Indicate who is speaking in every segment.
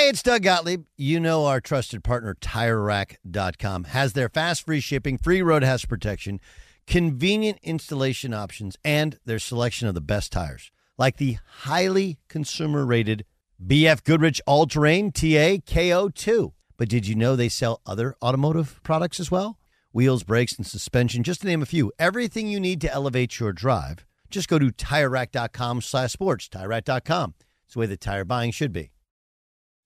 Speaker 1: Hey, it's Doug Gottlieb. You know our trusted partner TireRack.com has their fast free shipping, free road hazard protection, convenient installation options, and their selection of the best tires, like the highly consumer rated BF Goodrich All Terrain TA KO2. But did you know they sell other automotive products as well? Wheels, brakes, and suspension, just to name a few. Everything you need to elevate your drive. Just go to TireRack.com slash sports. TireRack.com. It's the way that tire buying should be.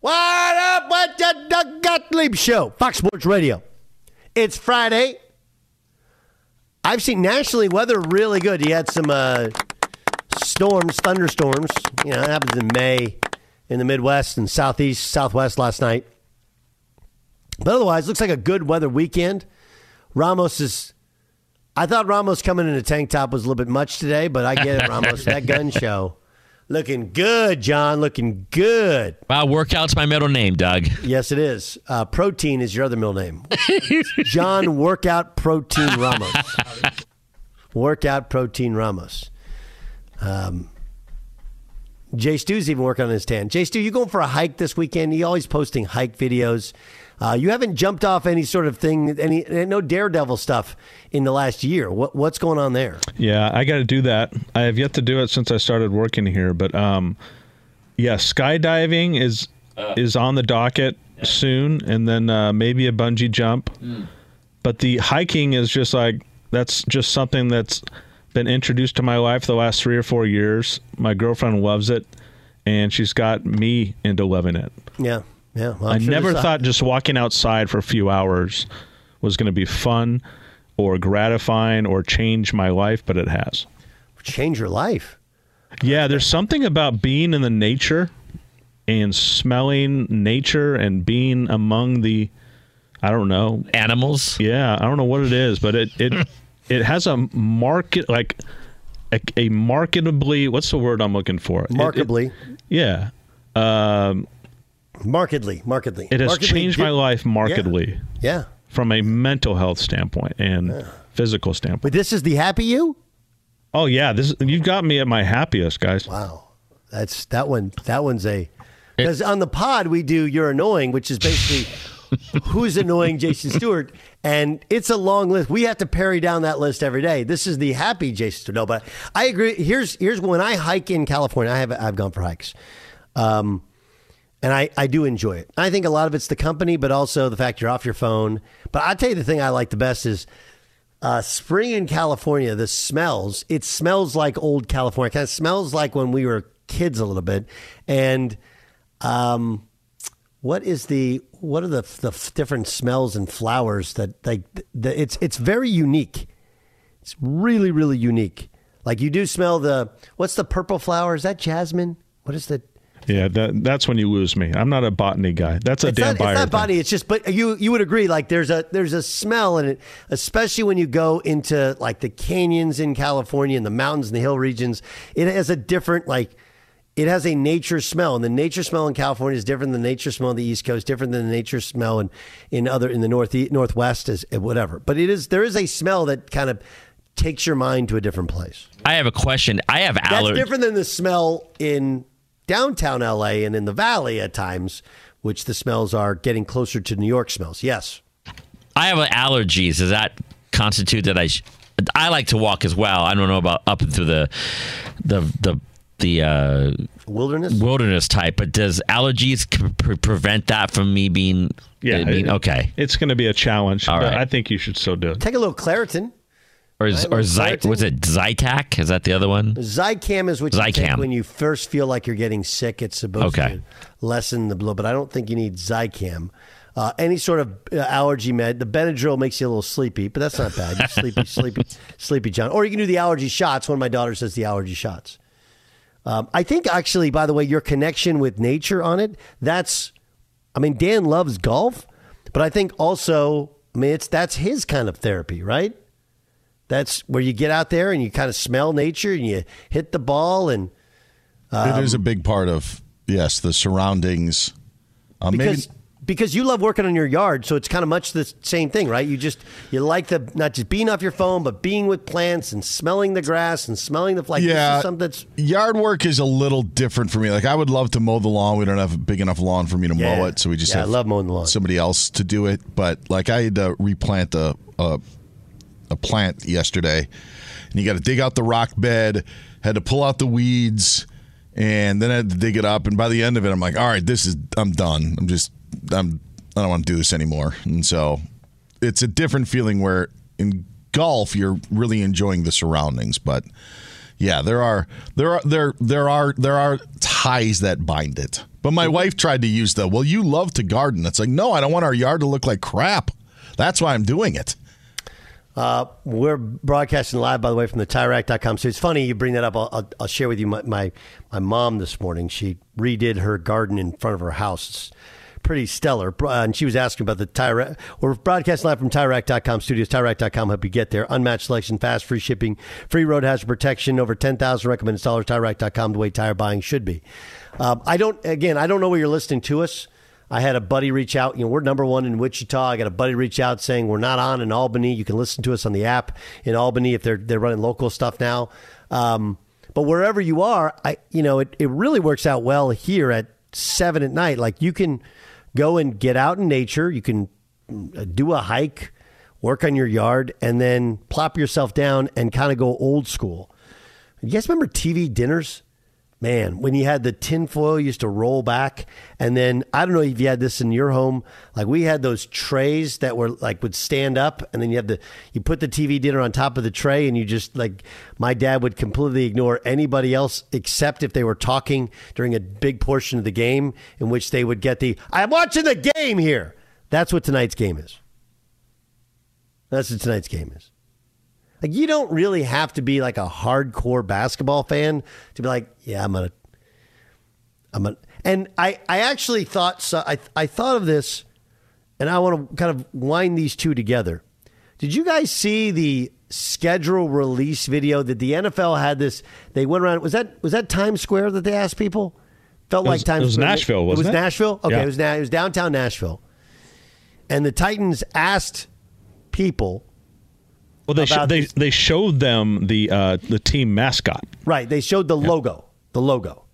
Speaker 1: What up with the Doug Gottlieb Show, Fox Sports Radio? It's Friday. I've seen nationally weather really good. You had some uh, storms, thunderstorms. You know, it happens in May in the Midwest and Southeast, Southwest last night. But otherwise, looks like a good weather weekend. Ramos is. I thought Ramos coming in a tank top was a little bit much today, but I get it, Ramos. that gun show. Looking good, John. Looking good.
Speaker 2: Wow, workout's my middle name, Doug.
Speaker 1: Yes, it is. Uh, protein is your other middle name. John Workout Protein Ramos. Workout Protein Ramos. Um, Jay Stu's even working on his tan. Jay Stu, you going for a hike this weekend? You always posting hike videos. Uh, you haven't jumped off any sort of thing, any no daredevil stuff in the last year. What what's going on there?
Speaker 3: Yeah, I got to do that. I have yet to do it since I started working here, but um, yeah, skydiving is is on the docket soon, and then uh, maybe a bungee jump. But the hiking is just like that's just something that's been introduced to my wife the last three or four years. My girlfriend loves it, and she's got me into loving it.
Speaker 1: Yeah, yeah. Well,
Speaker 3: I
Speaker 1: sure
Speaker 3: never thought just walking outside for a few hours was going to be fun or gratifying or change my life, but it has.
Speaker 1: change your life.
Speaker 3: Yeah, there's something about being in the nature and smelling nature and being among the I don't know
Speaker 2: animals.
Speaker 3: Yeah, I don't know what it is, but it it it has a market like a, a marketably what's the word I'm looking for? It- it-
Speaker 1: Markedly.
Speaker 3: yeah. Um,
Speaker 1: markedly, markedly.
Speaker 3: It has
Speaker 1: Markedly
Speaker 3: changed my life markedly.
Speaker 1: Yeah.
Speaker 3: From a mental health standpoint and physical standpoint.
Speaker 1: But this is the happy you?
Speaker 3: Oh yeah, this you've got me at my happiest, guys.
Speaker 1: Wow. That's that one. That one's a because on the pod we do you're annoying, which is basically who's annoying Jason Stewart, and it's a long list. We have to parry down that list every day. This is the happy Jason Stewart. No, but I agree. Here's here's when I hike in California. I have I've gone for hikes, um, and I I do enjoy it. I think a lot of it's the company, but also the fact you're off your phone. But I tell you the thing I like the best is. Uh, spring in California, the smells, it smells like old California. Kind of smells like when we were kids a little bit. And um, what is the what are the the f- different smells and flowers that like the, it's it's very unique. It's really really unique. Like you do smell the what's the purple flower? Is that jasmine? What is the
Speaker 3: Yeah, that, that's when you lose me. I'm not a botany guy. That's a
Speaker 1: it's
Speaker 3: Dan
Speaker 1: not, it's not
Speaker 3: thing.
Speaker 1: body. It's just, but you you would agree. Like there's a there's a smell in it, especially when you go into like the canyons in California and the mountains and the hill regions. It has a different like. It has a nature smell, and the nature smell in California is different than the nature smell on the East Coast, different than the nature smell in, in other in the north northwest, is eh, whatever. But it is there is a smell that kind of takes your mind to a different place.
Speaker 2: I have a question. I have allergies.
Speaker 1: That's different than the smell in downtown LA and in the valley at times, which the smells are getting closer to New York smells. Yes.
Speaker 2: I have allergies. Does that constitute that I? Sh- I like to walk as well. I don't know about up into the the the the uh,
Speaker 1: Wilderness?
Speaker 2: wilderness type, but does allergies pre- prevent that from me being?
Speaker 3: Yeah,
Speaker 2: I mean,
Speaker 3: it-
Speaker 2: okay.
Speaker 3: It's going to be a challenge.
Speaker 2: All
Speaker 3: but
Speaker 2: right.
Speaker 3: I think you should still do it.
Speaker 1: Take a little Claritin.
Speaker 2: Or
Speaker 1: Right,
Speaker 2: or
Speaker 1: well,
Speaker 2: Zy- was it Zytac? Is that the other one?
Speaker 1: Zicam is what you take
Speaker 2: Zicam.
Speaker 1: when you first feel like you're getting sick. It's supposed
Speaker 2: Okay.
Speaker 1: to lessen the blow, but I don't think you need Zicam. Uh, any sort of uh, allergy med. The Benadryl makes you a little sleepy, but that's not bad. You're sleepy, sleepy, sleepy, John. Or you can do the allergy shots. One of my daughters does the allergy shots. Um, I think actually, by the way, your connection with nature on it, that's, I mean, Dan loves golf, but I think also, I mean, it's, that's his kind of therapy, right? That's where you get out there and you kind of smell nature and you hit the ball and
Speaker 4: it is a big part of yes the surroundings. Uh,
Speaker 1: because
Speaker 4: maybe
Speaker 1: because you love working on your yard, so it's kind of much the same thing, right? You just you like the not just being off your phone, but being with plants and smelling the grass and smelling the like.
Speaker 4: yeah,
Speaker 1: something that's
Speaker 4: yard work is a little different for me. Like I would love to mow the lawn. We don't have a big enough lawn for me to
Speaker 1: Yeah.
Speaker 4: mow it, so we just
Speaker 1: Yeah, I
Speaker 4: have
Speaker 1: love mowing the lawn.
Speaker 4: somebody else to do it. But like I had to replant a a, a plant yesterday, and you got to dig out the rock bed, had to pull out the weeds, and then I had to dig it up. And by the end of it, I'm like, all right, this is I'm done. I'm just I'm I don't want to do this anymore. And so it's a different feeling where in golf you're really enjoying the surroundings, but yeah, there are there are there there are there are ties that bind it. But my wife tried to use the well, you love to garden. It's like no, I don't want our yard to look like crap. That's why I'm doing it.
Speaker 1: Uh, we're broadcasting live, by the way, from the TireRack.com. So it's funny you bring that up. I'll, I'll, I'll share with you my, my, my mom this morning. She redid her garden in front of her house. It's pretty stellar. Uh, And she was asking about the Tire Rack. We're broadcasting live from TireRack.com studios. TireRack.com help you get there. Unmatched selection, fast, free shipping, free road hazard protection, over 10,000 recommended installers. TireRack.com, the way tire buying should be. Um, I don't, again, I don't know where you're listening to us. I had a buddy reach out. You know, we're number one in Wichita. I got a buddy reach out saying we're not on in Albany. You can listen to us on the app in Albany if they're they're running local stuff now. Um, but wherever you are, I you know it, it really works out well here at seven at night. Like you can go and get out in nature. You can mm, do a hike, work on your yard, and then plop yourself down and kind of go old school. You guys remember TV dinners? Man, when you had the tinfoil used to roll back, and then I don't know if you had this in your home. Like we had those trays that were like would stand up, and then you have the you put the TV dinner on top of the tray, and you just like my dad would completely ignore anybody else except if they were talking during a big portion of the game, in which they would get the I'm watching the game here. That's what tonight's game is. That's what tonight's game is. Like you don't really have to be like a hardcore basketball fan to be like, yeah, I'm gonna, I'm gonna. And I, I actually thought so. I, I thought of this, and I want to kind of wind these two together. Did you guys see the schedule release video that the NFL had? This they went around. Was that was that Times Square that they asked people? Felt
Speaker 3: It
Speaker 1: like
Speaker 3: was-
Speaker 1: Times
Speaker 3: it was
Speaker 1: Square.
Speaker 3: Nashville, wasn't
Speaker 1: it?
Speaker 3: it?
Speaker 1: Nashville. Okay,
Speaker 3: Yeah.
Speaker 1: it was na- it was downtown Nashville, and the Titans asked people.
Speaker 3: Well, they sh- they
Speaker 1: this-
Speaker 3: they showed them the uh, the team mascot.
Speaker 1: Right. They showed the logo. The logo.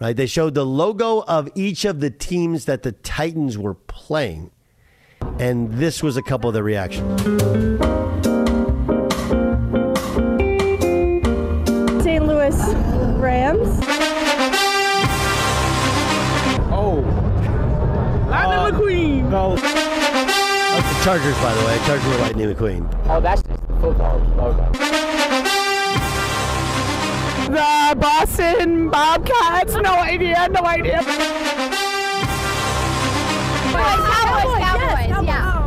Speaker 1: Right. They showed the logo of each of the teams that the Titans were playing. And this was a couple of the reactions.
Speaker 5: St. Louis Rams.
Speaker 6: Oh. Lightning McQueen. No.
Speaker 1: That's the Chargers, by the way. Chargers were Lightning McQueen.
Speaker 6: Oh, that's just the football logo.
Speaker 5: The Boston Bobcats. No idea. No idea. Cowboys,
Speaker 7: Cowboys, Cowboys, yeah.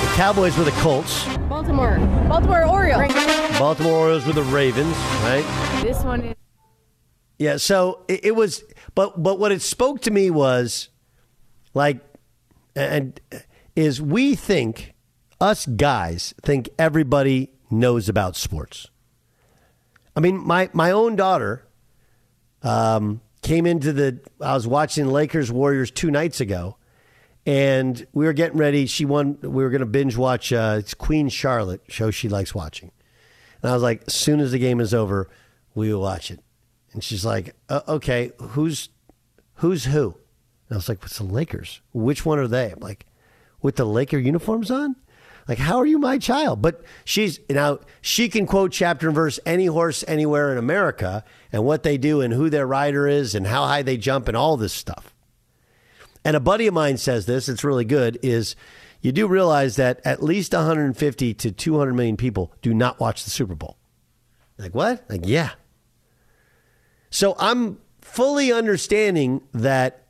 Speaker 1: The Cowboys were the Colts.
Speaker 5: Baltimore. Baltimore Orioles.
Speaker 1: Baltimore Orioles were the Ravens, right?
Speaker 5: This one is.
Speaker 1: Yeah, so it, it was, but but what it spoke to me was, like, and is we think us guys think everybody knows about sports. I mean, my my own daughter um, came into the. I was watching Lakers Warriors two nights ago, and we were getting ready. She won. We were going to binge watch. Uh, it's Queen Charlotte show she likes watching, and I was like, as soon as the game is over, we will watch it. And she's like, uh, okay, who's who's who? And I was like, what's the Lakers? Which one are they? I'm like, with the Laker uniforms on? Like, how are you my child? But she's now she can quote chapter and verse any horse anywhere in America and what they do and who their rider is and how high they jump and all this stuff. And a buddy of mine says this, it's really good, is you do realize that at least 150 to 200 million people do not watch the Super Bowl. Like, what? Like, yeah. So I'm fully understanding that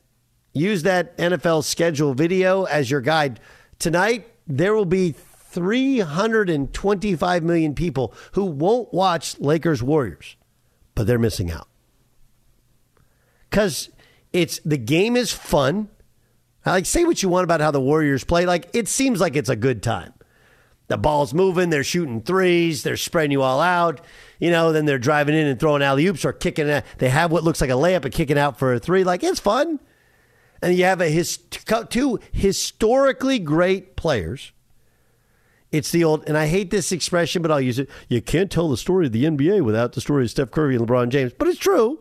Speaker 1: use that NFL schedule video as your guide. Tonight, there will be 325 million people who won't watch Lakers Warriors, but they're missing out. Cuz it's the game is fun. Like say what you want about how the Warriors play, like it seems like it's a good time. The ball's moving, they're shooting threes, they're spreading you all out. You know, then they're driving in and throwing alley oops or kicking it. They have what looks like a layup and kicking out for a three. Like it's fun. And you have a his, two historically great players. It's the old, and I hate this expression, but I'll use it. You can't tell the story of the NBA without the story of Steph Curry and LeBron James, but it's true.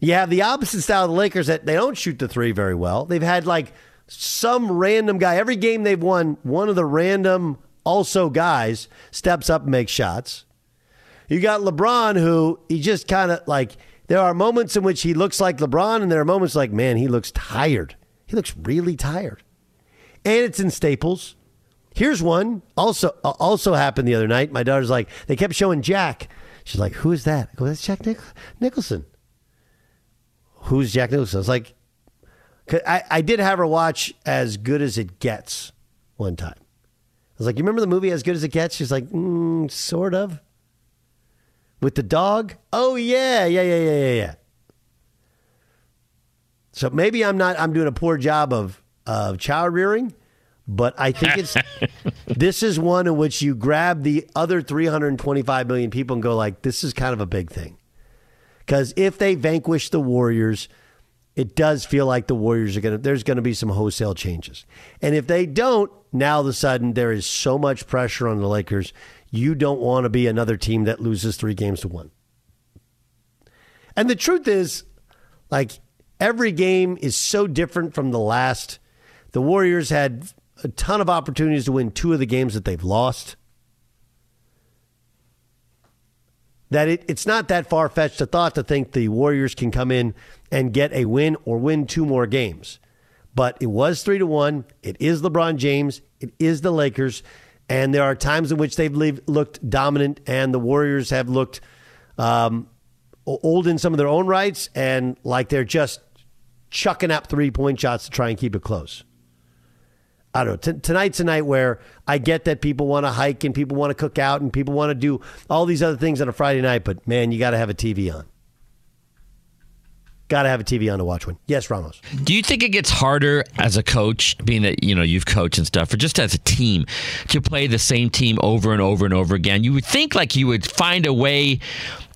Speaker 1: You have the opposite style of the Lakers that they don't shoot the three very well. They've had like some random guy. Every game they've won, one of the random also guys steps up and makes shots. You got LeBron, who he just kind of like, there are moments in which he looks like LeBron, and there are moments like, man, he looks tired. He looks really tired. And it's in Staples. Here's one also also happened the other night. My daughter's like, they kept showing Jack. She's like, who is that? I go, that's Jack Nich- Nicholson. Who's Jack Nicholson? I was like, I, I did have her watch As Good as It Gets one time. I was like, you remember the movie As Good as It Gets? She's like, mm, sort of. With the dog? Oh yeah, yeah, yeah, yeah, yeah, yeah. So maybe I'm not. I'm doing a poor job of of child rearing, but I think it's this is one in which you grab the other 325 million people and go like, this is kind of a big thing. Because if they vanquish the Warriors, it does feel like the Warriors are gonna. There's gonna be some wholesale changes, and if they don't, now all of a sudden there is so much pressure on the Lakers. You don't want to be another team that loses three games to one. And the truth is, like every game is so different from the last. The Warriors had a ton of opportunities to win two of the games that they've lost. That it, it's not that far fetched a thought to think the Warriors can come in and get a win or win two more games. But it was three to one. It is LeBron James. It is the Lakers. And there are times in which they've looked dominant, and the Warriors have looked um, old in some of their own rights and like they're just chucking up three point shots to try and keep it close. I don't know. T- tonight's a night where I get that people want to hike and people want to cook out and people want to do all these other things on a Friday night, but man, you got to have a TV on. Got to have a TV on to watch one. Yes, Ramos.
Speaker 2: Do you think it gets harder as a coach, being that you know you've coached and stuff, or just as a team, to play the same team over and over and over again? You would think like you would find a way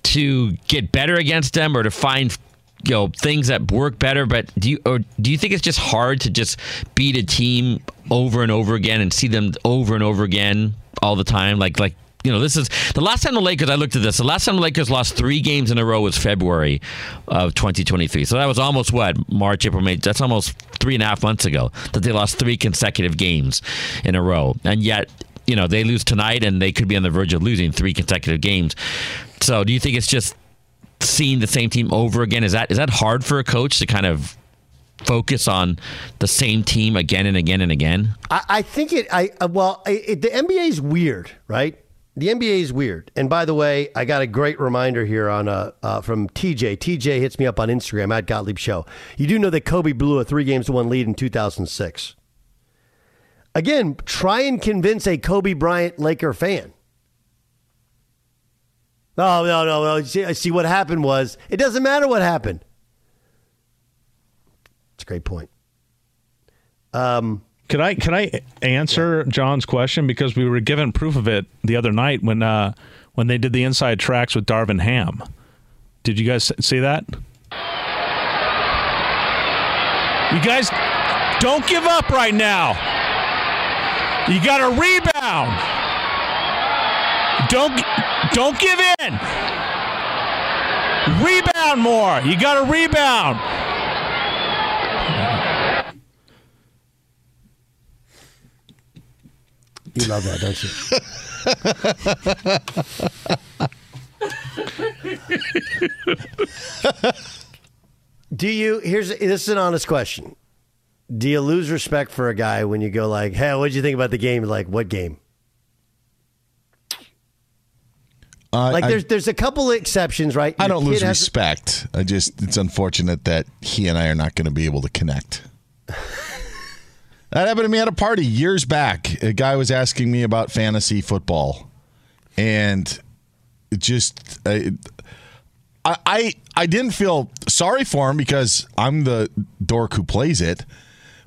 Speaker 2: to get better against them, or to find you know things that work better. But do you or do you think it's just hard to just beat a team over and over again and see them over and over again all the time? Like like you know, this is the last time the Lakers. I looked at this. The last time the Lakers lost three games in a row was February of 2023. So that was almost what March, April, May. That's almost three and a half months ago that they lost three consecutive games in a row, and yet you know they lose tonight and they could be on the verge of losing three consecutive games. So do you think it's just seeing the same team over again? Is that is that hard for a coach to kind of focus on the same team again and again and again?
Speaker 1: I, I think it. I uh, well, it, the NBA is weird, right? the NBA is weird. And by the way, I got a great reminder here on uh, uh, from TJ. TJ hits me up on Instagram at Gottlieb Show. You do know that Kobe blew a three games to one lead in 2006. Again, try and convince a Kobe Bryant Laker fan. No, no, no, no. See, see, what happened was it doesn't matter what happened. It's a great point. Um,
Speaker 3: Could I could I answer John's question because we were given proof of it the other night when uh, when they did the inside tracks with Darvin Ham. Did you guys see that? You guys don't give up right now. You got to rebound. Don't don't give in. Rebound more. You got to rebound.
Speaker 1: You love that, don't you? Do you? Here's this is an honest question. Do you lose respect for a guy when you go like, "Hey, what did you think about the game?" Like, what game?
Speaker 4: Uh,
Speaker 1: Like,
Speaker 4: I-
Speaker 1: there's there's a couple of exceptions, right?
Speaker 4: I don't lose respect. I just it's unfortunate that he and I are not going to be able to connect. that happened to me at a party years back. A guy was asking me about fantasy football, and just I, I I I didn't feel sorry for him because I'm the dork who plays it,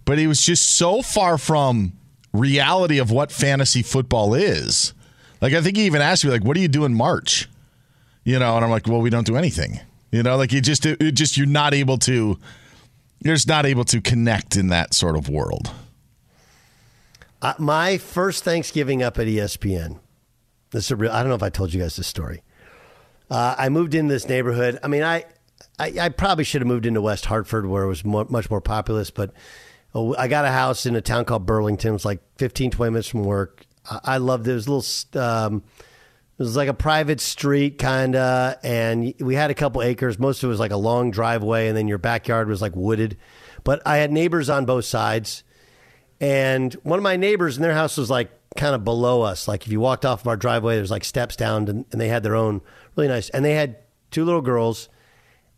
Speaker 4: but he was just so far from reality of what fantasy football is. Like I think he even asked me like, "What do you do in March?" You know, and I'm like, "Well, we don't do anything." You know, like you just it just you're not able to you're just not able to connect in that sort of world.
Speaker 1: Uh, my first Thanksgiving up at ESPN. This is a real. I don't know if I told you guys this story. Uh, I moved into this neighborhood. I mean, I, I, I probably should have moved into West Hartford where it was more, much more populous, but oh, I got a house in a town called Burlington. It was like 15, 20 minutes from work. I, I loved it. It was a little, um, it was like a private street kind of, and we had a couple acres. Most of it was like a long driveway, and then your backyard was like wooded. But I had neighbors on both sides. And one of my neighbors in their house was like kind of below us. Like if you walked off of our driveway, there's like steps down, and, and they had their own really nice. And they had two little girls,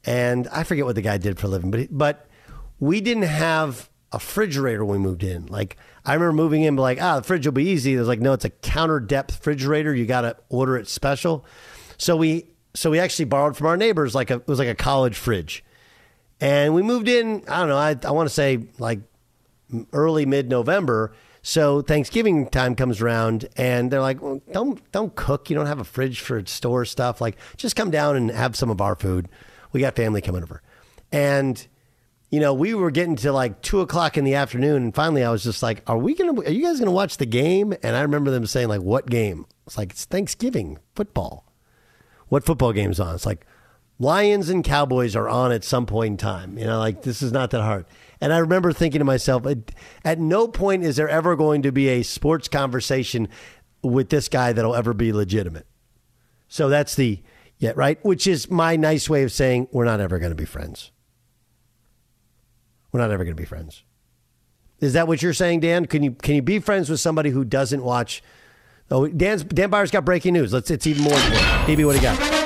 Speaker 1: and I forget what the guy did for a living, but but we didn't have a refrigerator when we moved in. Like I remember moving in, but like ah, the fridge will be easy. There's like no, it's a counter depth refrigerator. You got to order it special. So we so we actually borrowed from our neighbors like a it was like a college fridge, and we moved in. I don't know. I I want to say like early mid November. So Thanksgiving time comes around, and they're like, well, "Don't don't cook. You don't have a fridge for store stuff. Like, just come down and have some of our food. We got family coming over." And you know, we were getting to like two o'clock in the afternoon, and finally, I was just like, "Are we gonna? Are you guys gonna watch the game?" And I remember them saying, "Like, what game?" It's like it's Thanksgiving football. What football game's on? It's like Lions and Cowboys are on at some point in time. You know, like this is not that hard. And I remember thinking to myself, at, no point is there ever going to be a sports conversation with this guy that'll ever be legitimate. So that's the yeah, right? Which is my nice way of saying we're not ever going to be friends. We're not ever going to be friends. Is that what you're saying, Dan? Can you can you be friends with somebody who doesn't watch? Oh, Dan's Dan Beyer's got breaking news. Let's. It's even more important. DB, what do you got?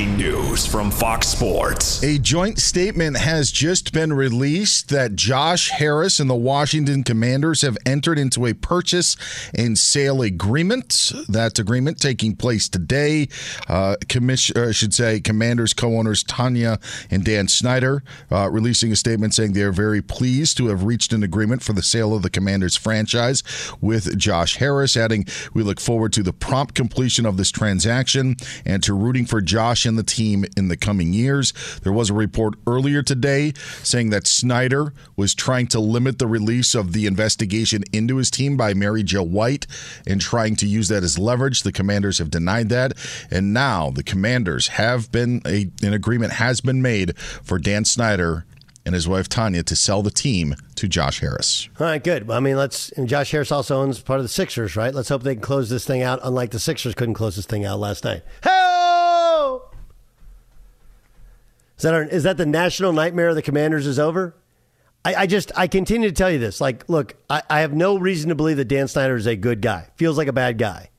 Speaker 8: Breaking news from Fox Sports.
Speaker 4: A joint statement has just been released that Josh Harris and the Washington Commanders have entered into a purchase and sale agreement. That agreement taking place today. Uh, uh, I should say, Commanders co-owners Tanya and Dan Snyder uh, releasing a statement saying they are very pleased to have reached an agreement for the sale of the Commanders franchise with Josh Harris, adding, "We look forward to the prompt completion of this transaction and to rooting for Josh." The team in the coming years. There was a report earlier today saying that Snyder was trying to limit the release of the investigation into his team by Mary Jo White and trying to use that as leverage. The commanders have denied that. And now the commanders have been, a, an agreement has been made for Dan Snyder and his wife Tanya to sell the team to Josh Harris.
Speaker 1: All right, good. Well, I mean, let's. Josh Harris also owns part of the Sixers, right? Let's hope they can close this thing out. Unlike the Sixers couldn't close this thing out last night. Hello. Is that our, is that the national nightmare of the Commanders is over? I, I just I continue to tell you this. Like, look, I, I have no reason to believe that Dan Snyder is a good guy. Feels like a bad guy.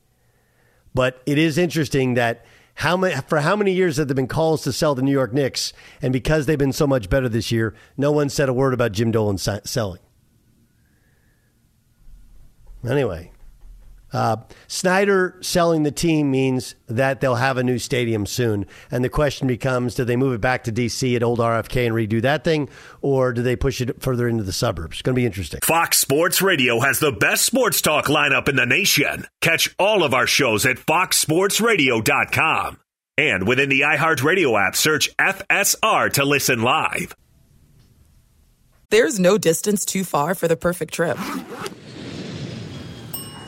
Speaker 1: But it is interesting that how many, for how many years have there been calls to sell the New York Knicks? And because they've been so much better this year, no one said a word about Jim Dolan selling. Anyway, uh, Snyder selling the team means that they'll have a new stadium soon. And the question becomes do they move it back to D.C. at old RFK and redo that thing, or do they push it further into the suburbs? It's going to be interesting.
Speaker 8: Fox Sports Radio has the best sports talk lineup in the nation. Catch all of our shows at foxsportsradio.com. And within the iHeartRadio app, search FSR to listen live.
Speaker 9: There's no distance too far for the perfect trip.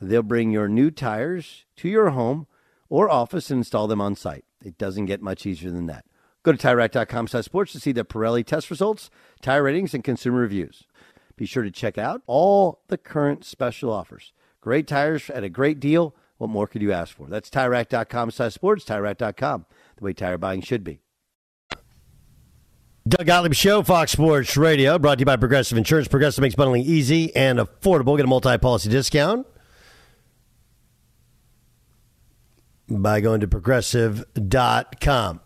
Speaker 1: They'll bring your new tires to your home or office and install them on site. It doesn't get much easier than that. Go to TireRack.com sports to see the Pirelli test results, tire ratings, and consumer reviews. Be sure to check out all the current special offers. Great tires at a great deal. What more could you ask for? That's TireRack.com sports, TireRack.com, the way tire buying should be. Doug Gottlieb Show, Fox Sports Radio, brought to you by Progressive Insurance. Progressive makes bundling easy and affordable. Get a multi-policy discount by going to progressive.com.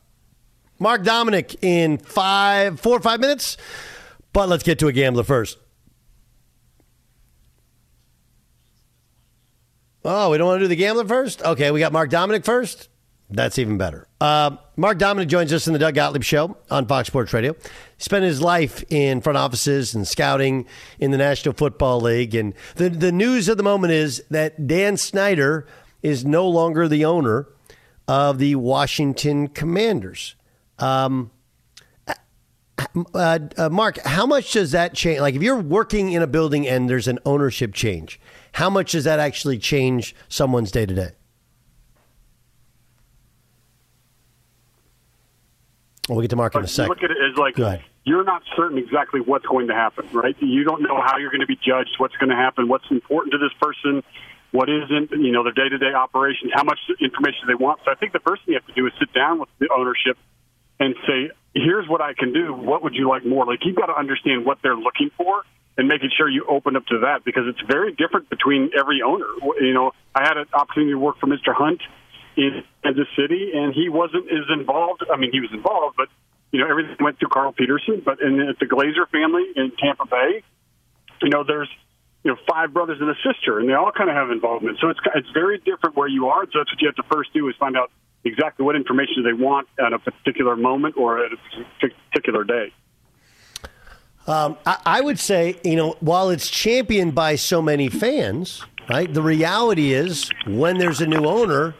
Speaker 1: Mark Dominik in five, four or five minutes, but let's get to a gambler first. Oh, we don't want to do the gambler first? Okay, we got Mark Dominik first. That's even better. Uh, Mark Dominik joins us in the Doug Gottlieb Show on Fox Sports Radio. He spent his life in front offices and scouting in the National Football League. And the, the news of the moment is that Dan Snyder is no longer the owner of the Washington Commanders. Um, uh, uh, Mark, how much does that change? Like, if you're working in a building and there's an ownership change, how much does that actually change someone's day to day? We'll get to Mark in a second.
Speaker 10: Look at it as like you're not certain exactly what's going to happen, right? You don't know how you're going to be judged, what's going to happen, what's important to this person, what isn't, you know, their day to day operations, how much information they want. So I think the first thing you have to do is sit down with the ownership and say, here's what I can do. What would you like more? Like, you've got to understand what they're looking for and making sure you open up to that because it's very different between every owner. You know, I had an opportunity to work for Mr. Hunt in Kansas City, and he wasn't as involved. I mean, he was involved, but you know everything went through Carl Peterson, but in the Glazer family in Tampa Bay, you know there's you know five brothers and a sister, and they all kind of have involvement. So it's it's very different where you are. So that's what you have to first do is find out exactly what information they want at a particular moment or at a particular day.
Speaker 1: Um, I, I would say, you know, while it's championed by so many fans, right? The reality is, when there's a new owner,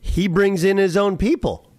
Speaker 1: he brings in his own people.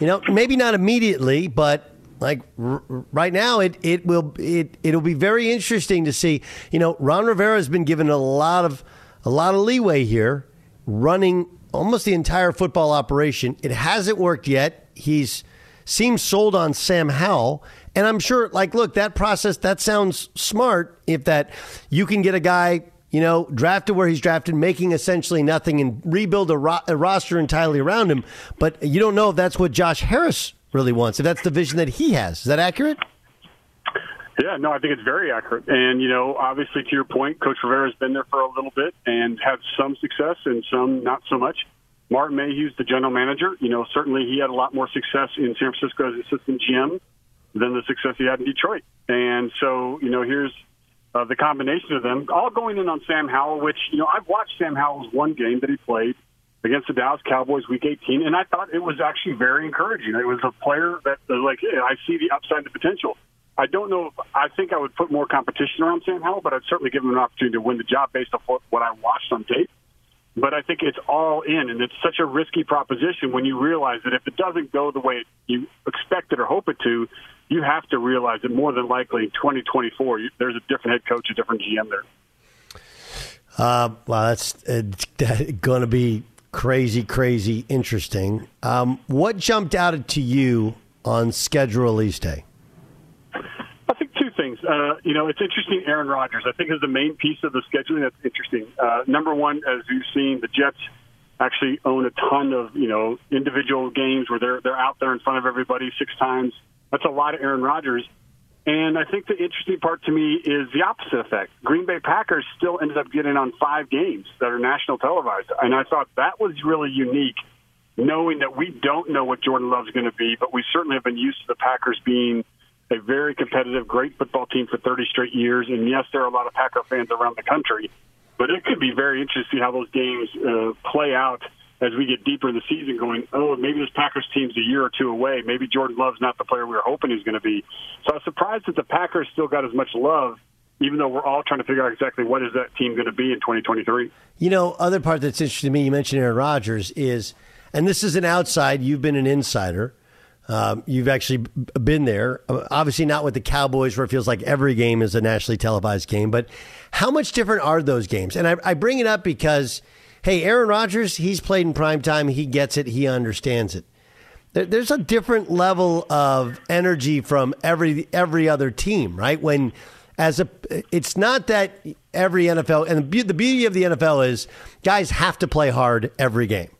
Speaker 1: You know, maybe not immediately, but like r- right now, it it will it it'll be very interesting to see. You know, Ron Rivera has been given a lot of a lot of leeway here, running almost the entire football operation. It hasn't worked yet. He's seems sold on Sam Howell. And I'm sure, like, look, that process, that sounds smart if that you can get a guy, you know, drafted where he's drafted, making essentially nothing and rebuild a, ro- a roster entirely around him. But you don't know if that's what Josh Harris really wants, if that's the vision that he has. Is that accurate?
Speaker 10: Yeah, no, I think it's very accurate. And, you know, obviously, to your point, Coach Rivera's been there for a little bit and had some success and some not so much. Martin Mayhew's the general manager. You know, certainly he had a lot more success in San Francisco as assistant GM than the success he had in Detroit. And so, you know, here's uh, the combination of them all going in on Sam Howell, which, you know, I've watched Sam Howell's one game that he played against the Dallas Cowboys week 18, and I thought it was actually very encouraging. It was a player that, uh, like, I see the upside, the potential. I don't know. If, I think I would put more competition around Sam Howell, but I'd certainly give him an opportunity to win the job based off what, I watched on tape. But I think it's all in, and it's such a risky proposition when you realize that if it doesn't go the way you expect it or hope it to, you have to realize that more than likely in 2024, you, there's a different head coach, a different GM there.
Speaker 1: Uh, well, that's going to be crazy, crazy interesting. Um, what jumped out to you on schedule release day?
Speaker 10: I think two things. Uh, you know, it's interesting. Aaron Rodgers, I think, is the main piece of the scheduling that's interesting. Uh, number one, as you've seen, the Jets actually own a ton of you know individual games where they're they're out there in front of everybody six times. That's a lot of Aaron Rodgers. And I think the interesting part to me is the opposite effect. Green Bay Packers still ended up getting on five games that are national televised. And I thought that was really unique, knowing that we don't know what Jordan Love's going to be, but we certainly have been used to the Packers being a very competitive, great football team for 30 straight years. And yes, there are a lot of Packer fans around the country, but it could be very interesting how those games uh, play out as we get deeper in the season going, oh, maybe this Packers team's a year or two away. Maybe Jordan Love's not the player we were hoping he's going to be. So I was surprised that the Packers still got as much love, even though we're all trying to figure out exactly what is that team going to be in 2023.
Speaker 1: You know, other part that's interesting to me, you mentioned Aaron Rodgers, is, and this is an outside, you've been an insider. Um, you've actually been there. Obviously, not with the Cowboys, where it feels like every game is a nationally televised game. But how much different are those games? And I, I bring it up because – hey, Aaron Rodgers, he's played in prime time. He gets it. He understands it. there's a different level of energy from every every other team, right? When as a, it's not that every NFL and the beauty of the NFL is guys have to play hard every game,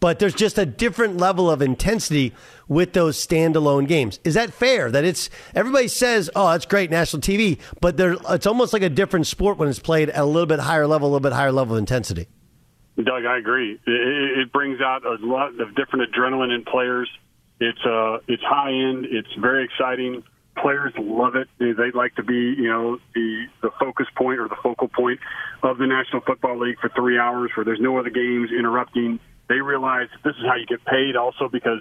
Speaker 1: but there's just a different level of intensity with those standalone games. Is that fair? That it's everybody says, "Oh, that's great national TV," but there, it's almost like a different sport when it's played at a little bit higher level, a little bit higher level of intensity.
Speaker 10: Doug, I agree. It, it brings out a lot of different adrenaline in players. It's uh, it's high end. It's very exciting. Players love it. They like to be, you know, the the focus point or the focal point of the National Football League for three hours, where there's no other games interrupting. They realize this is how you get paid, also because,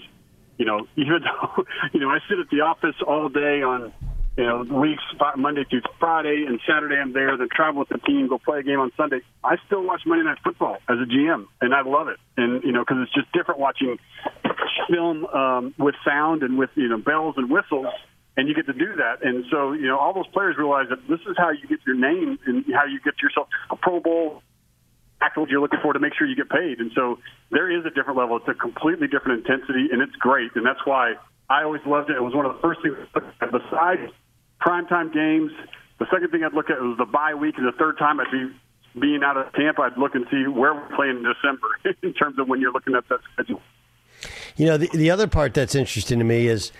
Speaker 10: you know, even though, you know, I sit at the office all day on you know, weeks Monday through Friday and Saturday I'm there, then travel with the team, go play a game on Sunday. I still watch Monday Night Football as a GM, and I love it. And you know, because it's just different watching film um, with sound and with you know bells and whistles, and you get to do that. And so you know, all those players realize that this is how you get your name and how you get yourself a Pro Bowl tackles you're looking for to make sure you get paid. And so there is a different level. It's a completely different intensity, and it's great. And that's why I always loved it. It was one of the first things besides primetime games. The second thing I'd look at was the bye week, and the third time I'd be being out of Tampa. I'd look and see where we're playing in December in terms of when you're looking at that schedule.
Speaker 1: You know, the, the other part that's interesting to me is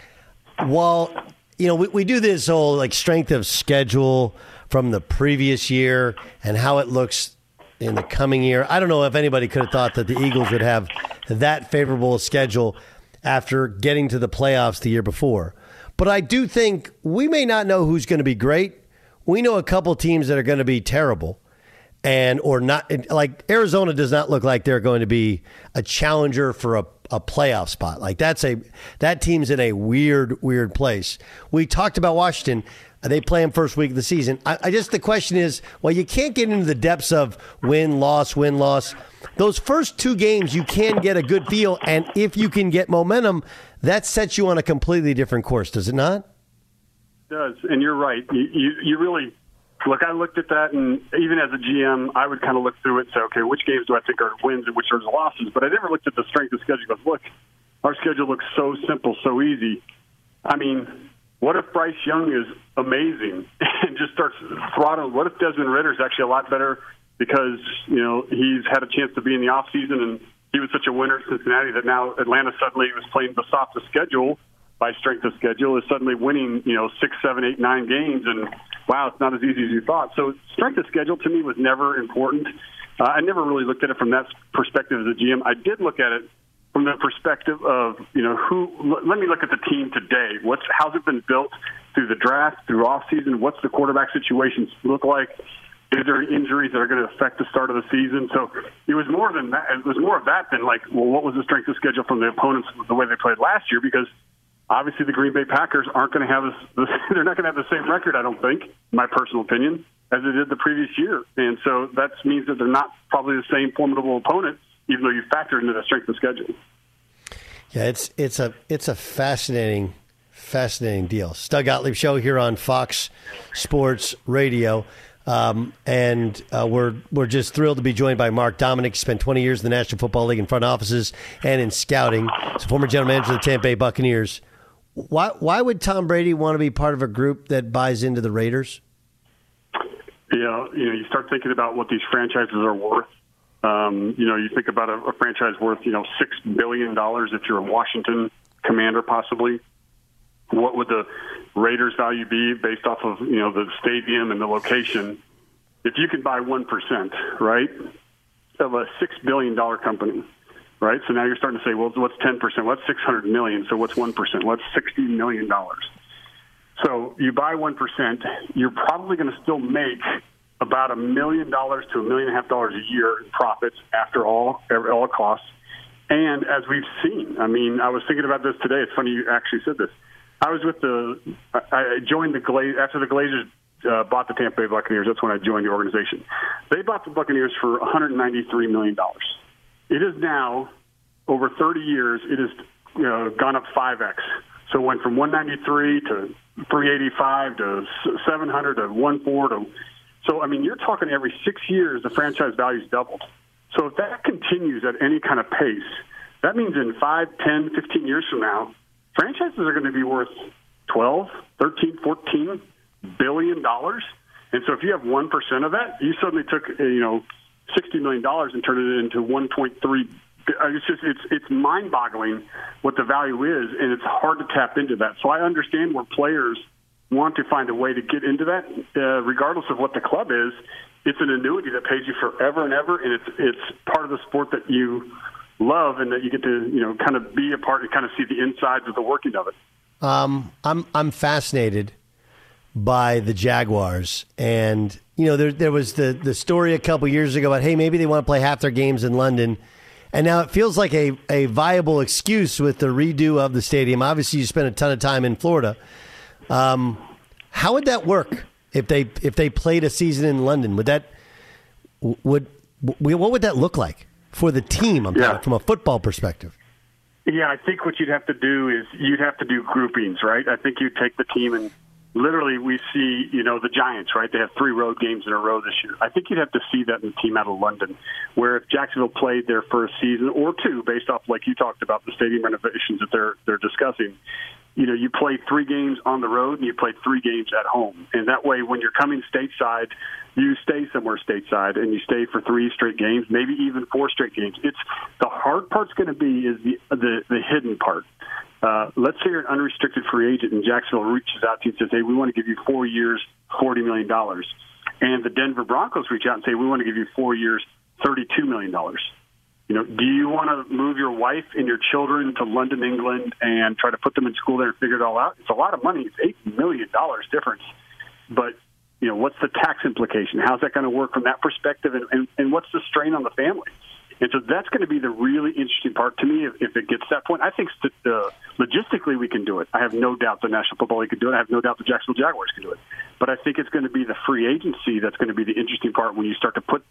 Speaker 1: while you know we, we do this whole like strength of schedule from the previous year and how it looks in the coming year. I don't know if anybody could have thought that the Eagles would have that favorable schedule after getting to the playoffs the year before. But I do think we may not know who's going to be great. We know a couple teams that are going to be terrible and or not like Arizona does not look like they're going to be a challenger for a, a playoff spot. Like that's a that team's in a weird weird place. We talked about Washington. They play them first week of the season. I, I just the question is, well, you can't get into the depths of win loss win loss. Those first two games, you can get a good feel, and if you can get momentum, that sets you on a completely different course. Does it not?
Speaker 10: It does, and you're right. You, you, you really look. I looked at that, and even as a GM, I would kind of look through it and say, okay, which games do I think are wins and which are losses? But I never looked at the strength of schedule. Because look, our schedule looks so simple, so easy. I mean, what if Bryce Young is amazing and just starts throttling? What if Desmond Ridder is actually a lot better because you know he's had a chance to be in the off season and he was such a winner at Cincinnati that now Atlanta suddenly was playing the softest schedule by strength of schedule is suddenly winning you know six, seven, eight, nine games and wow, it's not as easy as you thought. So strength of schedule to me was never important. Uh, I never really looked at it from that perspective as a GM. I did look at it from the perspective of you know who. Let me look at the team today. What's how's it been built through the draft, through off season? What's the quarterback situations look like? Is there injuries that are going to affect the start of the season? So it was more than that. It was more of that than like, well, what was the strength of schedule from the opponents the way they played last year? Because obviously the Green Bay Packers aren't going to have this. They're not going to have the same record, I don't think, in my personal opinion, as they did the previous year. And so that means that they're not probably the same formidable opponent even though you factor into the strength of schedule.
Speaker 1: Yeah, it's it's a it's a fascinating fascinating deal. Stug Gottlieb show here on Fox Sports Radio. Um, and uh, we're we're just thrilled to be joined by Mark Dominik. He spent 20 years in the National Football League in front offices and in scouting. He's a former general manager of the Tampa Bay Buccaneers. Why why would Tom Brady want to be part of a group that buys into the Raiders?
Speaker 10: Yeah, you know, you start thinking about what these franchises are worth um, you know, you think about a, a franchise worth, you know, six billion dollars if you're a Washington Commander, possibly. What would the Raiders' value be based off of you know the stadium and the location? If you can buy one percent, right, of a six billion dollar company, right? So now you're starting to say, well, what's ten percent? What's six hundred million? So what's one percent? What's sixty million dollars? So you buy one percent, you're probably going to still make about a million dollars to a million and a half dollars a year in profits after all all costs. And as we've seen, I mean, I was thinking about this today. It's funny you actually said this. I was with the, I joined the Glazers after the Glazers uh, bought the Tampa Bay Buccaneers. That's when I joined the organization. They bought the Buccaneers for 193 million dollars. It is now over 30 years. It has you know, gone up 5x. So it went from 193 to 385 to 700 to 14 to so, I mean, you're talking every six years the franchise value's doubled. So if that continues at any kind of pace, that means in 5, 10, 15 years from now, franchises are going to be worth 12, 13, 14 billion dollars. And so if you have 1% of that, you suddenly took, uh, you know, $60 million and turned it into 1.3 uh, it's just it's it's mind-boggling what the value is, and it's hard to tap into that. So I understand where players want to find a way to get into that, uh, regardless of what the club is. It's an annuity that pays you forever and ever, and it's it's part of the sport that you love, and that you get to you know kind of be a part and kind of see the insides of the working of it.
Speaker 1: Um, I'm I'm fascinated by the Jaguars, and you know there there was the the story a couple years ago about hey maybe they want to play half their games in London. And now it feels like a, a viable excuse with the redo of the stadium. Obviously, you spent a ton of time in Florida. Um, how would that work if they if they played a season in London? Would that would what would that look like for the team? I'm yeah. from a football perspective.
Speaker 10: Yeah, I think what you'd have to do is you'd have to do groupings, right? I think you'd take the team and literally we see, you know, the Giants, right? They have three road games in a row this year. I think you'd have to see that in the team out of London, where if Jacksonville played their first season or two, based off like you talked about the stadium renovations that they're they're discussing, you know, you play three games on the road and you play three games at home. And that way, when you're coming stateside, you stay somewhere stateside and you stay for three straight games, maybe even four straight games. It's the hard part's going to be is the, the, the hidden part. Uh, let's say you're an unrestricted free agent and Jacksonville reaches out to you and says, hey, we want to give you four years, $40 million. And the Denver Broncos reach out and say, we want to give you four years, $32 million. You know, do you want to move your wife and your children to London, England, and try to put them in school there and figure it all out? It's a lot of money. It's eight million dollars difference, but you know, what's the tax implication? How's that going to work from that perspective? And, and, and what's the strain on the family? And so that's going to be the really interesting part to me if, if it gets to that point. I think st- uh, logistically we can do it. I have no doubt the National Football League can do it. I have no doubt the Jacksonville Jaguars can do it. But I think it's going to be the free agency that's going to be the interesting part when you start to put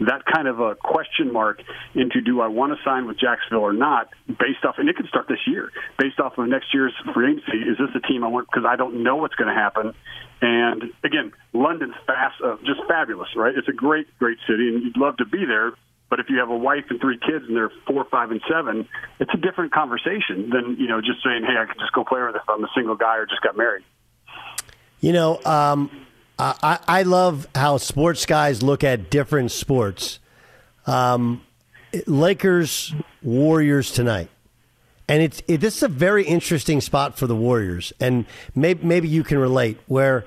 Speaker 10: that kind of a question mark into do I want to sign with Jacksonville or not based off, and it could start this year, based off of next year's free agency. Is this a team I want? Because I don't know what's going to happen. And again, London's fast, uh, just fabulous, right? It's a great, great city, and you'd love to be there. But if you have a wife and three kids and they're four, five, and seven, it's a different conversation than you know just saying, "Hey, I can just go play with if I'm a single guy or just got married."
Speaker 1: You know, um, I, I love how sports guys look at different sports. Um, Lakers, Warriors tonight. And it's it, this is a very interesting spot for the Warriors, and maybe maybe you can relate. Where,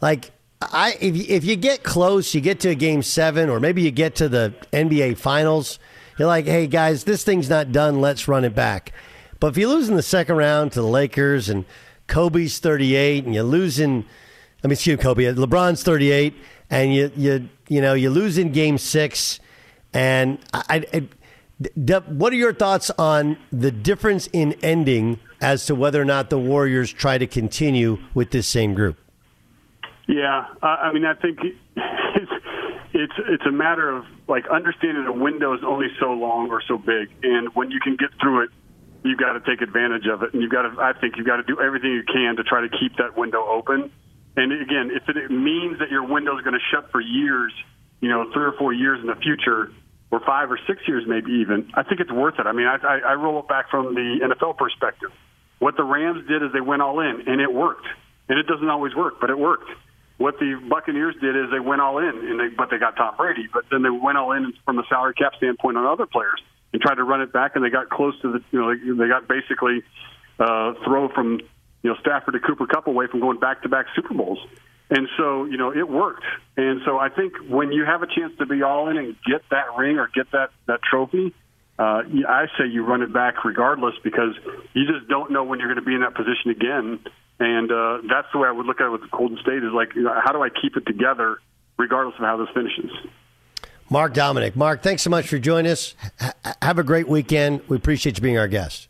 Speaker 1: like, I if if you get close, you get to a game seven, or maybe you get to the NBA Finals, you're like, hey guys, this thing's not done. Let's run it back. But if you lose in the second round to the Lakers and Kobe's 38, and you're in, let me excuse Kobe, LeBron's 38, and you you you know you lose in game six, and I. I what are your thoughts on the difference in ending as to whether or not the Warriors try to continue with this same group?
Speaker 10: Yeah, I mean, I think it's it's it's a matter of like understanding a window is only so long or so big, and when you can get through it, you've got to take advantage of it, and you've got to. I think you've got to do everything you can to try to keep that window open. And again, if it means that your window is going to shut for years, you know, three or four years in the future, or five or six years, maybe even, I think it's worth it. I mean, I, I, I roll it back from the NFL perspective. What the Rams did is they went all in, and it worked. And it doesn't always work, but it worked. What the Buccaneers did is they went all in, and they, but they got Tom Brady. But then they went all in from a salary cap standpoint on other players and tried to run it back, and they got close to the, you know, they, they got basically uh, throw from, you know, Stafford to Cooper Kupp away from going back to back Super Bowls. And so, you know, it worked. And so I think when you have a chance to be all in and get that ring or get that, that trophy, uh, I say you run it back regardless because you just don't know when you're going to be in that position again. And uh, that's the way I would look at it with the Golden State is like, you know, how do I keep it together regardless of how this finishes?
Speaker 1: Mark Dominik. Mark, thanks so much for joining us. H- have a great weekend. We appreciate you being our guest.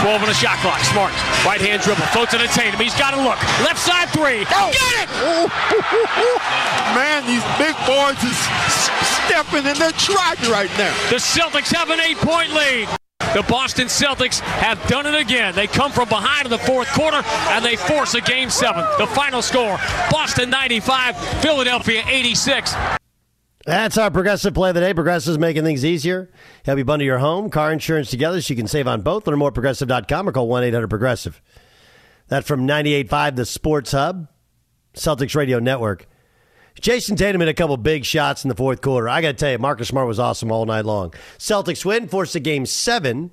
Speaker 11: 12 on the shot clock. Smart. Right hand dribble. Floats it to Tatum. He's got to look. Left side three. Get it!
Speaker 12: Man, these big boys is stepping in their track right now.
Speaker 11: The Celtics have an eight point lead. The Boston Celtics have done it again. They come from behind in the fourth quarter and they force a game seven. The final score Boston 95, Philadelphia 86.
Speaker 1: That's our progressive play of the day. Progressive is making things easier. Help you bundle your home, car insurance together so you can save on both. Learn more at progressive.com or call 1 800 Progressive. That from 98.5, the Sports Hub, Celtics Radio Network. Jayson Tatum hit a couple big shots in the fourth quarter. I got to tell you, Marcus Smart was awesome all night long. Celtics win, force a game seven.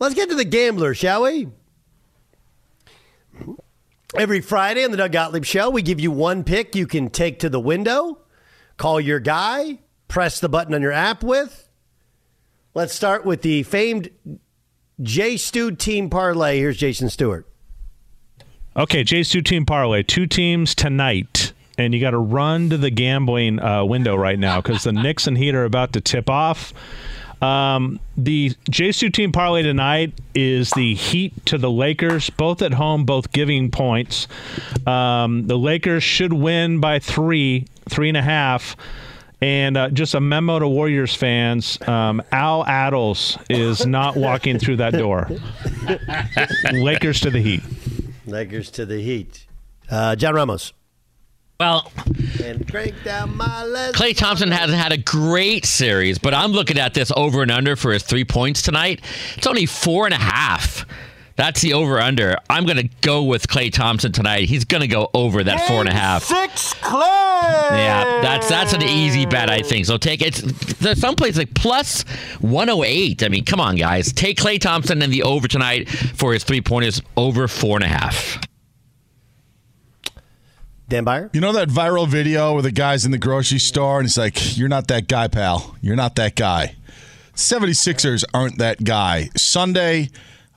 Speaker 1: Let's get to the gambler, shall we? Every Friday on the Doug Gottlieb Show, we give you one pick you can take to the window, call your guy, press the button on your app with. Let's start with the famed J Stu team parlay. Here's Jason Stewart.
Speaker 3: Okay, J Stu team parlay. Two teams tonight, and you got to run to the gambling uh, window right now because the Knicks and Heat are about to tip off. Um, the J Stu team parlay tonight is the Heat to the Lakers, both at home, both giving points. Um, the Lakers should win by three, three and a half. And uh, just a memo to Warriors fans: um, Al Attles is not walking through that door. Lakers to the Heat.
Speaker 1: Lakers to the Heat. Uh, John Ramos.
Speaker 2: Well,
Speaker 1: and crank down my legs.
Speaker 2: Klay Thompson hasn't had a great series, but I'm looking at this over and under for his three points tonight. It's only four and a half. That's the over under. I'm going to go with Klay Thompson tonight. He's going to go over that four and a half.
Speaker 1: Six Clay.
Speaker 2: Yeah, that's that's an easy bet, I think. So take it. There's some place like plus 108. I mean, come on, guys. Take Klay Thompson and the over tonight for his three pointers over four and a half.
Speaker 1: Dan Beyer?
Speaker 4: You know that viral video where the guy's in the grocery store and he's like, You're not that guy, pal. You're not that guy. 76ers aren't that guy. Sunday,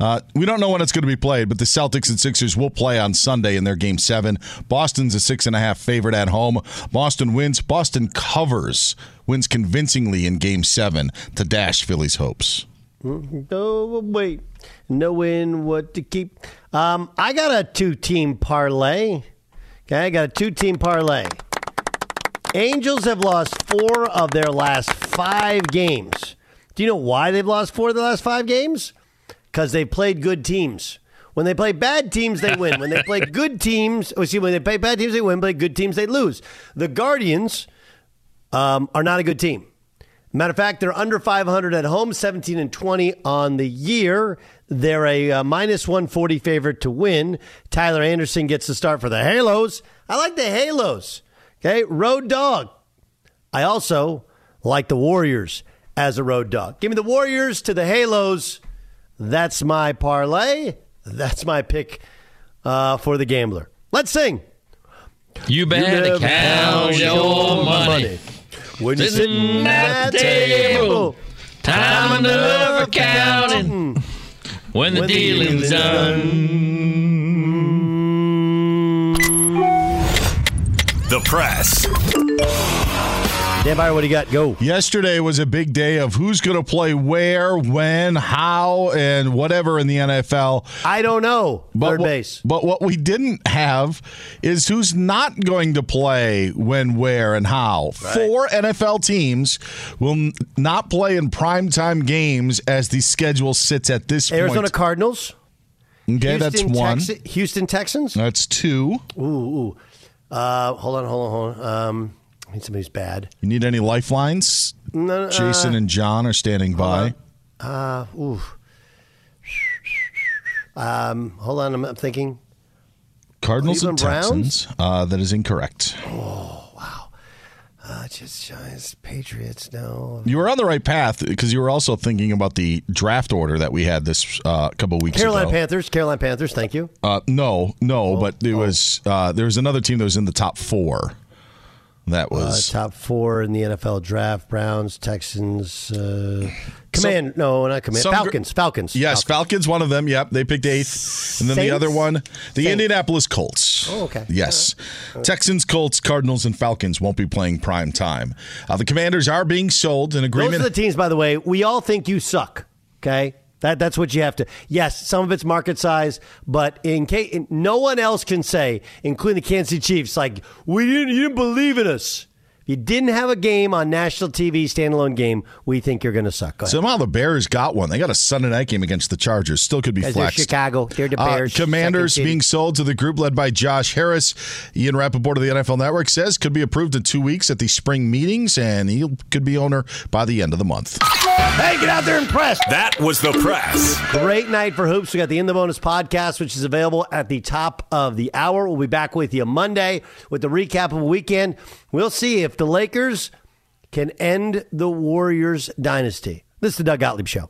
Speaker 4: uh, we don't know when it's going to be played, but the Celtics and Sixers will play on Sunday in their game seven. Boston's a six and a half favorite at home. Boston wins. Boston covers, wins convincingly in game seven to dash Philly's hopes.
Speaker 1: No, wait. Knowing what to keep. Um, I got a two team parlay. Okay, I got a two team parlay. Angels have lost four of their last five games. Do you know why they've lost four of the last five games? Because they played good teams. When they play bad teams, they win. When they play good teams, oh, see, when they play bad teams, they win. Play good teams, they lose. The Guardians um, are not a good team. Matter of fact, they're under 500 at home, 17 and 20 on the year. They're a uh, minus 140 favorite to win. Tyler Anderson gets the start for the Halos. I like the Halos. Okay, road dog. I also like the Warriors as a road dog. Give me the Warriors to the Halos. That's my parlay. That's my pick uh, for the gambler. Let's sing.
Speaker 2: You better count your money.
Speaker 1: When you're
Speaker 2: Sitting
Speaker 1: sitting
Speaker 2: at
Speaker 1: at
Speaker 2: the
Speaker 1: the
Speaker 2: table,
Speaker 1: table,
Speaker 2: time enough for counting. When the
Speaker 1: When the
Speaker 2: dealing's
Speaker 1: dealing's
Speaker 2: done.
Speaker 8: The Press.
Speaker 1: Dan Beyer, what do you got? Go.
Speaker 4: Yesterday was a big day of who's going to play where, when, how, and whatever in the NFL.
Speaker 1: I don't know.
Speaker 4: But
Speaker 1: Third
Speaker 4: what-
Speaker 1: base.
Speaker 4: But what we didn't have is who's not going to play when, where, and how. Four NFL teams will not play in primetime games as the schedule sits at this point.
Speaker 1: Arizona
Speaker 4: point.
Speaker 1: Cardinals.
Speaker 4: Okay, that's one.
Speaker 1: Texi- Houston Texans.
Speaker 4: That's two.
Speaker 1: Ooh, ooh. Uh, hold on, hold on, hold on. Um, I need somebody's bad.
Speaker 4: You need any lifelines?
Speaker 1: No,
Speaker 4: Jason
Speaker 1: uh,
Speaker 4: and John are standing by.
Speaker 1: Uh, ooh. Um, hold on, I'm, I'm thinking.
Speaker 4: Cardinals and
Speaker 1: Cleveland Browns?
Speaker 4: Texans. Uh, that is incorrect. Oh wow!
Speaker 1: Uh, just Giants, Patriots. No.
Speaker 4: You were on the right path because you were also thinking about the draft order that we had this uh, couple weeks ago.
Speaker 1: Carolina
Speaker 4: ago.
Speaker 1: Panthers. Carolina Panthers. Thank you.
Speaker 4: Uh, no, no, but
Speaker 1: Oh,
Speaker 4: it was uh, there was another team that was in the top four. That
Speaker 1: Uh,
Speaker 4: was
Speaker 1: top four in the NFL draft: Browns, Texans, uh, Command. no, not Command.
Speaker 4: some
Speaker 1: Falcons. Falcons.
Speaker 4: yes, Falcons. One of them. Yep, they picked eighth, and then the other one, the
Speaker 1: Saints.
Speaker 4: Indianapolis Colts.
Speaker 1: Oh, okay.
Speaker 4: Yes, Texans, Colts, Cardinals, and Falcons won't be playing prime time. Uh, the Commanders are being sold. An
Speaker 1: Those
Speaker 4: agreement.
Speaker 1: are the teams, by the way. We all think you suck. Okay. That, that's what you have to. Yes, some of it's market size, but in case no one else can say, including the Kansas City Chiefs, like we didn't, you didn't believe in us. If you didn't have a game on national TV, standalone game, we think you're going to suck. Go.
Speaker 4: Somehow the Bears got one. They got a Sunday night game against the Chargers. Still could be
Speaker 1: Guys, they're
Speaker 4: flexed.
Speaker 1: Chicago. They're the
Speaker 4: Uh,
Speaker 1: Bears.
Speaker 4: commanders being sold to the group led by Josh Harris. Ian Rapoport of the NFL Network says could be approved in two weeks at the spring meetings, and he could be owner by the end of the month.
Speaker 1: Hey, get out there and press.
Speaker 8: That was the press.
Speaker 1: Great night for hoops. We got the In the Bonus podcast, which is available at the top of the hour. We'll be back with you Monday with the recap of the weekend. We'll see if the Lakers can end the Warriors dynasty. This is the Doug Gottlieb Show.